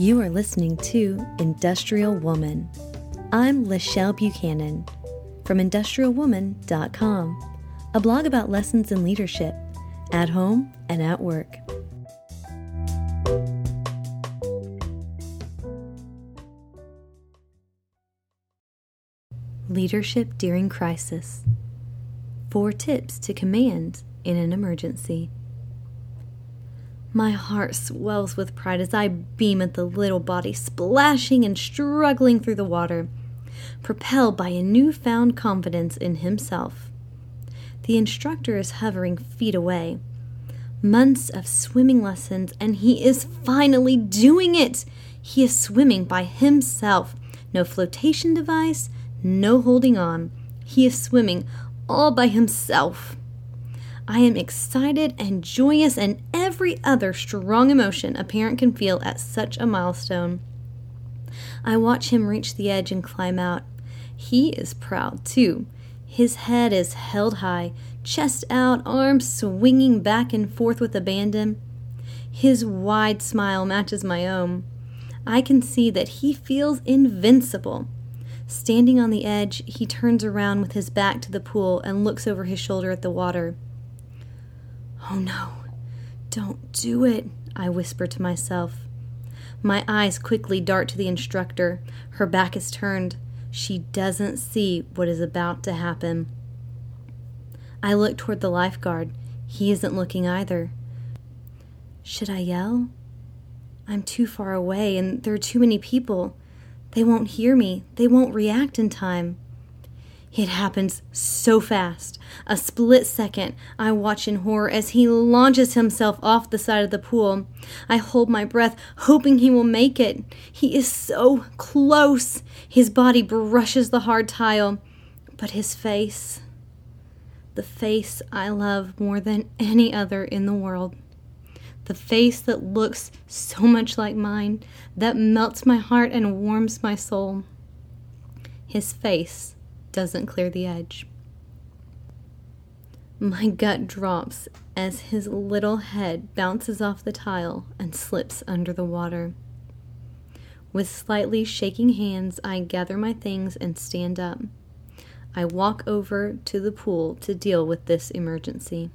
You are listening to Industrial Woman. I'm Lachelle Buchanan from IndustrialWoman.com, a blog about lessons in leadership at home and at work. Leadership during crisis. Four tips to command in an emergency. My heart swells with pride as I beam at the little body splashing and struggling through the water, propelled by a newfound confidence in himself. The instructor is hovering feet away. Months of swimming lessons, and he is finally doing it! He is swimming by himself. No flotation device, no holding on. He is swimming all by himself. I am excited and joyous and every other strong emotion a parent can feel at such a milestone. I watch him reach the edge and climb out. He is proud too. His head is held high, chest out, arms swinging back and forth with abandon. His wide smile matches my own. I can see that he feels invincible. Standing on the edge, he turns around with his back to the pool and looks over his shoulder at the water. Oh no, don't do it, I whisper to myself. My eyes quickly dart to the instructor. Her back is turned. She doesn't see what is about to happen. I look toward the lifeguard. He isn't looking either. Should I yell? I'm too far away and there are too many people. They won't hear me. They won't react in time. It happens so fast. A split second, I watch in horror as he launches himself off the side of the pool. I hold my breath, hoping he will make it. He is so close. His body brushes the hard tile, but his face, the face I love more than any other in the world, the face that looks so much like mine, that melts my heart and warms my soul. His face doesn't clear the edge. My gut drops as his little head bounces off the tile and slips under the water. With slightly shaking hands, I gather my things and stand up. I walk over to the pool to deal with this emergency.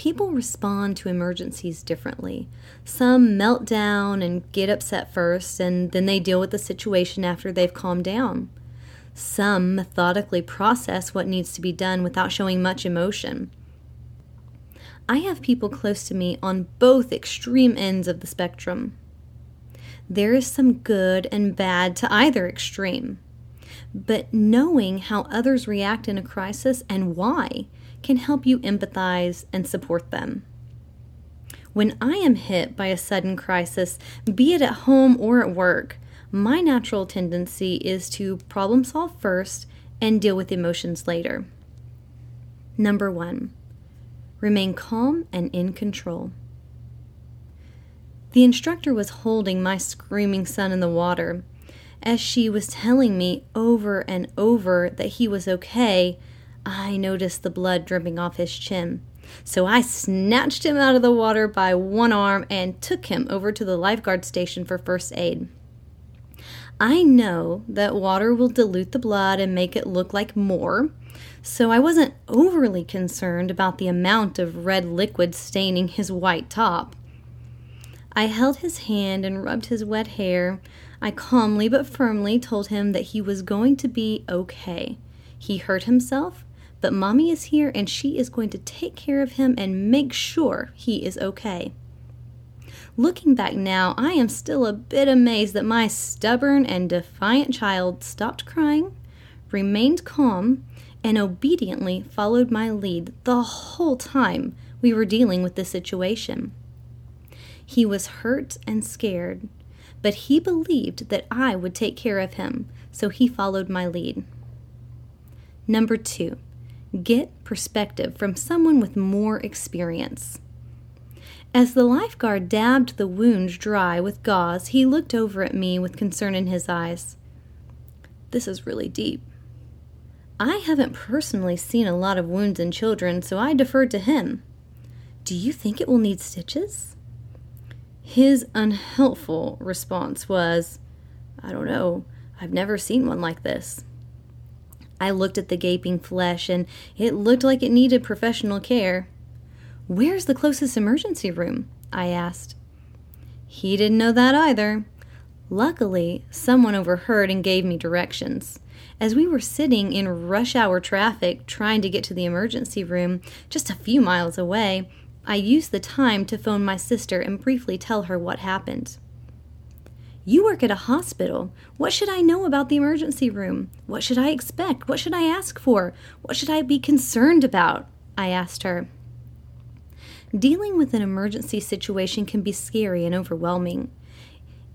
People respond to emergencies differently. Some melt down and get upset first, and then they deal with the situation after they've calmed down. Some methodically process what needs to be done without showing much emotion. I have people close to me on both extreme ends of the spectrum. There is some good and bad to either extreme. But knowing how others react in a crisis and why can help you empathize and support them. When I am hit by a sudden crisis, be it at home or at work, my natural tendency is to problem solve first and deal with emotions later. Number one, remain calm and in control. The instructor was holding my screaming son in the water. As she was telling me over and over that he was okay, I noticed the blood dripping off his chin. So I snatched him out of the water by one arm and took him over to the lifeguard station for first aid. I know that water will dilute the blood and make it look like more, so I wasn't overly concerned about the amount of red liquid staining his white top. I held his hand and rubbed his wet hair. I calmly but firmly told him that he was going to be okay. He hurt himself, but mommy is here and she is going to take care of him and make sure he is okay. Looking back now, I am still a bit amazed that my stubborn and defiant child stopped crying, remained calm, and obediently followed my lead the whole time we were dealing with this situation. He was hurt and scared, but he believed that I would take care of him, so he followed my lead. Number two, Get perspective from someone with more experience. As the lifeguard dabbed the wound dry with gauze, he looked over at me with concern in his eyes. This is really deep. I haven't personally seen a lot of wounds in children, so I deferred to him. Do you think it will need stitches? His unhelpful response was, I don't know. I've never seen one like this. I looked at the gaping flesh and it looked like it needed professional care. Where's the closest emergency room? I asked. He didn't know that either. Luckily, someone overheard and gave me directions. As we were sitting in rush hour traffic trying to get to the emergency room just a few miles away, I used the time to phone my sister and briefly tell her what happened. You work at a hospital. What should I know about the emergency room? What should I expect? What should I ask for? What should I be concerned about? I asked her. Dealing with an emergency situation can be scary and overwhelming.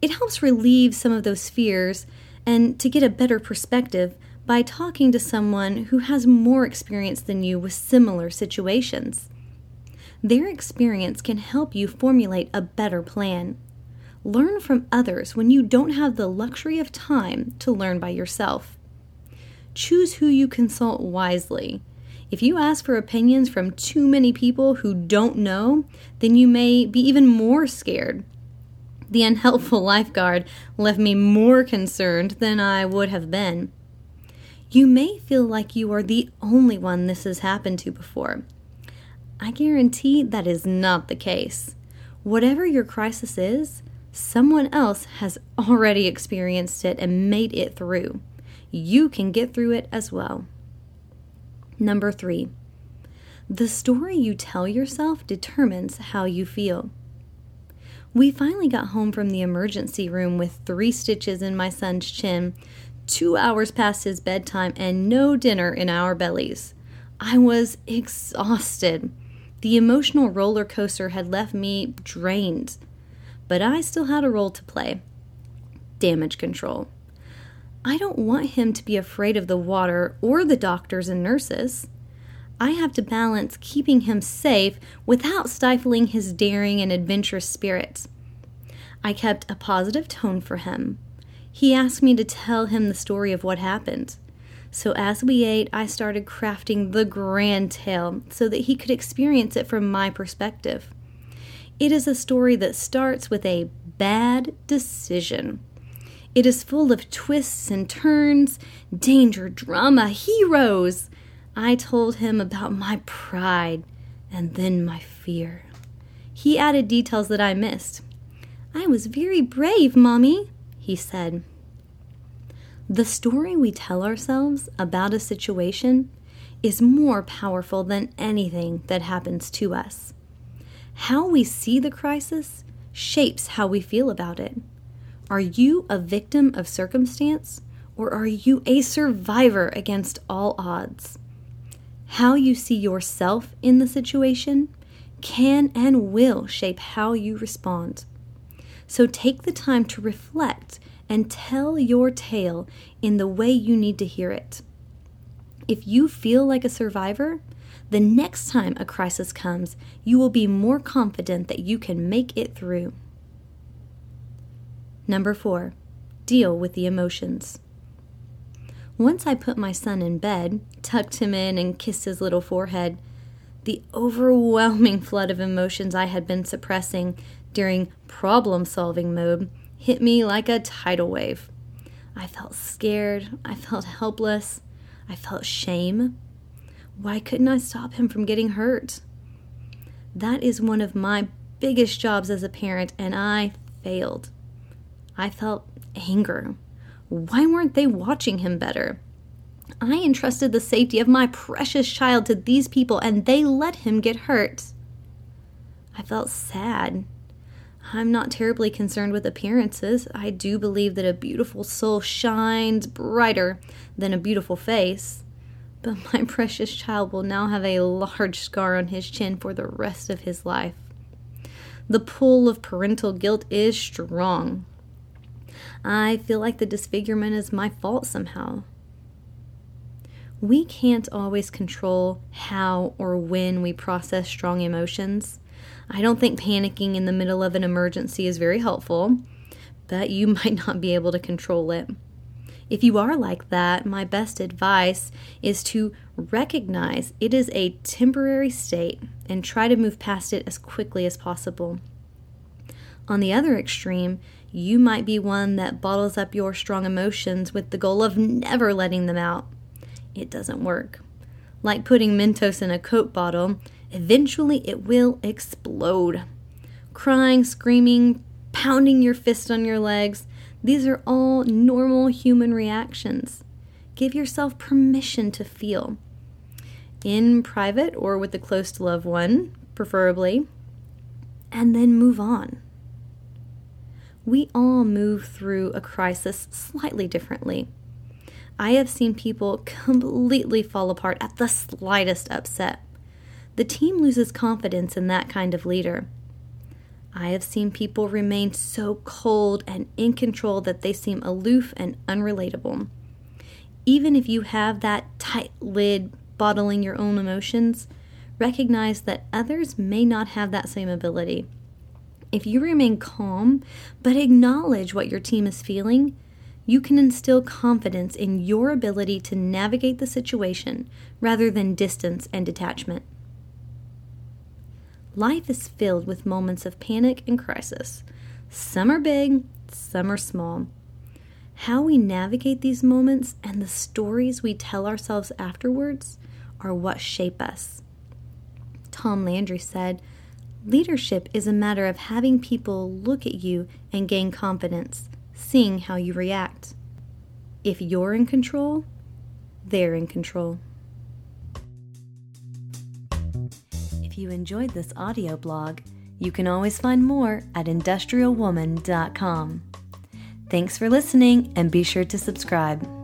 It helps relieve some of those fears and to get a better perspective by talking to someone who has more experience than you with similar situations. Their experience can help you formulate a better plan. Learn from others when you don't have the luxury of time to learn by yourself. Choose who you consult wisely. If you ask for opinions from too many people who don't know, then you may be even more scared. The unhelpful lifeguard left me more concerned than I would have been. You may feel like you are the only one this has happened to before. I guarantee that is not the case. Whatever your crisis is, Someone else has already experienced it and made it through. You can get through it as well. Number three, the story you tell yourself determines how you feel. We finally got home from the emergency room with three stitches in my son's chin, two hours past his bedtime, and no dinner in our bellies. I was exhausted. The emotional roller coaster had left me drained but I still had a role to play damage control. I don't want him to be afraid of the water or the doctors and nurses. I have to balance keeping him safe without stifling his daring and adventurous spirit. I kept a positive tone for him. He asked me to tell him the story of what happened. So as we ate, I started crafting the grand tale so that he could experience it from my perspective. It is a story that starts with a bad decision. It is full of twists and turns, danger, drama, heroes. I told him about my pride and then my fear. He added details that I missed. I was very brave, Mommy, he said. The story we tell ourselves about a situation is more powerful than anything that happens to us. How we see the crisis shapes how we feel about it. Are you a victim of circumstance or are you a survivor against all odds? How you see yourself in the situation can and will shape how you respond. So take the time to reflect and tell your tale in the way you need to hear it. If you feel like a survivor, the next time a crisis comes, you will be more confident that you can make it through. Number four, deal with the emotions. Once I put my son in bed, tucked him in, and kissed his little forehead, the overwhelming flood of emotions I had been suppressing during problem solving mode hit me like a tidal wave. I felt scared. I felt helpless. I felt shame. Why couldn't I stop him from getting hurt? That is one of my biggest jobs as a parent, and I failed. I felt anger. Why weren't they watching him better? I entrusted the safety of my precious child to these people, and they let him get hurt. I felt sad. I'm not terribly concerned with appearances. I do believe that a beautiful soul shines brighter than a beautiful face but my precious child will now have a large scar on his chin for the rest of his life. The pull of parental guilt is strong. I feel like the disfigurement is my fault somehow. We can't always control how or when we process strong emotions. I don't think panicking in the middle of an emergency is very helpful, but you might not be able to control it. If you are like that, my best advice is to recognize it is a temporary state and try to move past it as quickly as possible. On the other extreme, you might be one that bottles up your strong emotions with the goal of never letting them out. It doesn't work. Like putting Mentos in a Coke bottle, eventually it will explode. Crying, screaming, pounding your fist on your legs, these are all normal human reactions. Give yourself permission to feel. In private or with a close loved one, preferably, and then move on. We all move through a crisis slightly differently. I have seen people completely fall apart at the slightest upset. The team loses confidence in that kind of leader. I have seen people remain so cold and in control that they seem aloof and unrelatable. Even if you have that tight lid bottling your own emotions, recognize that others may not have that same ability. If you remain calm but acknowledge what your team is feeling, you can instill confidence in your ability to navigate the situation rather than distance and detachment. Life is filled with moments of panic and crisis. Some are big, some are small. How we navigate these moments and the stories we tell ourselves afterwards are what shape us. Tom Landry said, Leadership is a matter of having people look at you and gain confidence, seeing how you react. If you're in control, they're in control. If you enjoyed this audio blog, you can always find more at industrialwoman.com. Thanks for listening and be sure to subscribe.